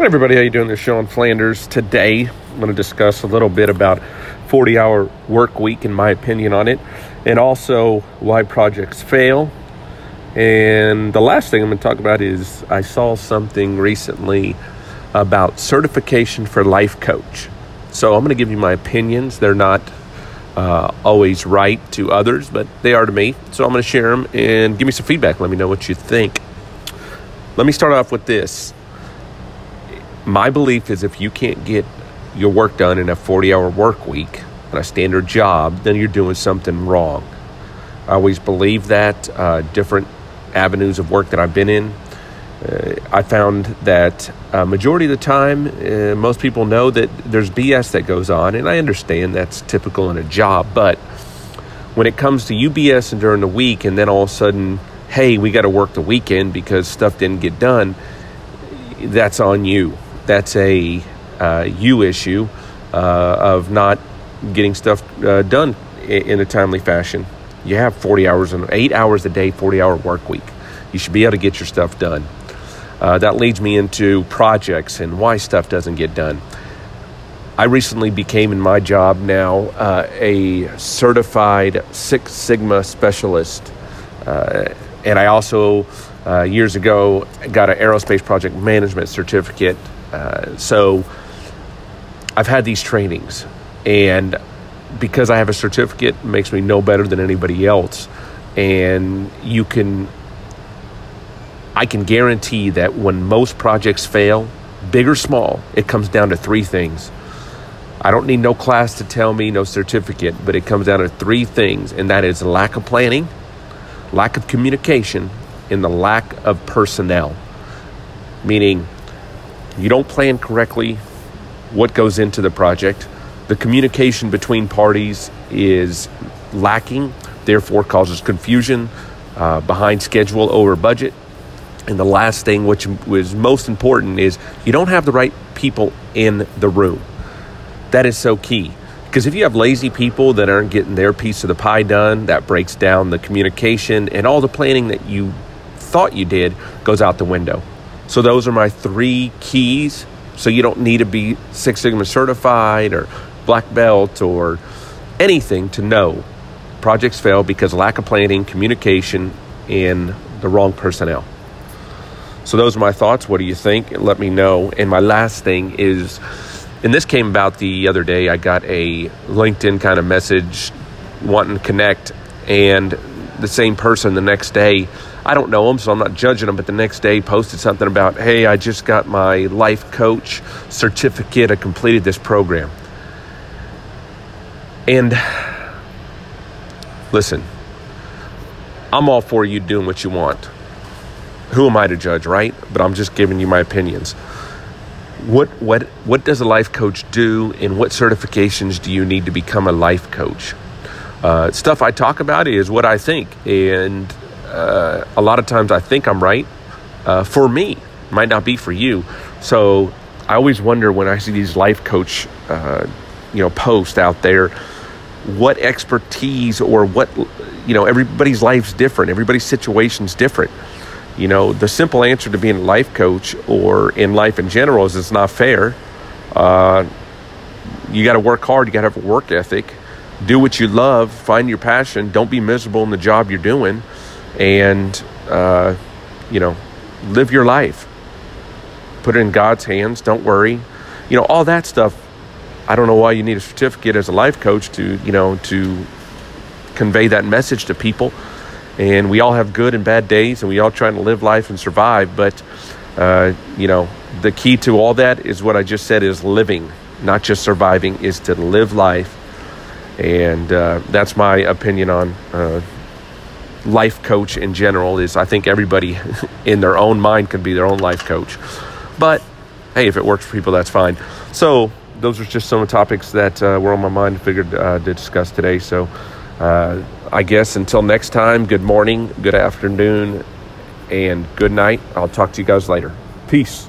Everybody, how you doing? This is Sean Flanders. Today, I'm going to discuss a little bit about 40-hour work week and my opinion on it, and also why projects fail. And the last thing I'm going to talk about is I saw something recently about certification for life coach. So I'm going to give you my opinions. They're not uh, always right to others, but they are to me. So I'm going to share them and give me some feedback. Let me know what you think. Let me start off with this my belief is if you can't get your work done in a 40 hour work week on a standard job, then you're doing something wrong. I always believe that. Uh, different avenues of work that I've been in, uh, I found that uh, majority of the time, uh, most people know that there's BS that goes on, and I understand that's typical in a job. But when it comes to UBS and during the week, and then all of a sudden, hey, we got to work the weekend because stuff didn't get done, that's on you that's a uh, you issue uh, of not getting stuff uh, done in a timely fashion. You have 40 hours and eight hours a day, 40 hour work week. You should be able to get your stuff done. Uh, that leads me into projects and why stuff doesn't get done. I recently became in my job now uh, a certified Six Sigma specialist. Uh, and I also, years ago, got an aerospace project management certificate uh, so I've had these trainings, and because I have a certificate, it makes me no better than anybody else. And you can, I can guarantee that when most projects fail, big or small, it comes down to three things. I don't need no class to tell me, no certificate, but it comes down to three things, and that is lack of planning, lack of communication, and the lack of personnel. Meaning, you don't plan correctly what goes into the project. The communication between parties is lacking, therefore causes confusion, uh, behind schedule, over budget. And the last thing, which was most important, is you don't have the right people in the room. That is so key. Because if you have lazy people that aren't getting their piece of the pie done, that breaks down the communication and all the planning that you thought you did goes out the window. So those are my three keys. So you don't need to be Six Sigma certified or black belt or anything to know projects fail because lack of planning, communication, and the wrong personnel. So those are my thoughts. What do you think? Let me know. And my last thing is, and this came about the other day. I got a LinkedIn kind of message wanting to connect, and the same person the next day I don't know him, so I'm not judging him. But the next day, posted something about, "Hey, I just got my life coach certificate. I completed this program." And listen, I'm all for you doing what you want. Who am I to judge, right? But I'm just giving you my opinions. What what what does a life coach do, and what certifications do you need to become a life coach? Uh, stuff I talk about is what I think, and uh, a lot of times I think I'm right uh, for me, might not be for you. So I always wonder when I see these life coach, uh, you know, posts out there, what expertise or what, you know, everybody's life's different. Everybody's situation's different. You know, the simple answer to being a life coach or in life in general is it's not fair. Uh, you got to work hard. You got to have a work ethic. Do what you love. Find your passion. Don't be miserable in the job you're doing and uh, you know live your life. Put it in god's hands. Don't worry. You know all that stuff i don't know why you need a certificate as a life coach to you know to convey that message to people. And we all have good and bad days and we all trying to live life and survive but uh, you know the key to all that is what i just said is living not just surviving is to live life. And uh, that's my opinion on uh, life coach in general is I think everybody in their own mind can be their own life coach. But hey, if it works for people, that's fine. So those are just some of the topics that uh, were on my mind. Figured uh, to discuss today. So uh, I guess until next time, good morning, good afternoon, and good night. I'll talk to you guys later. Peace.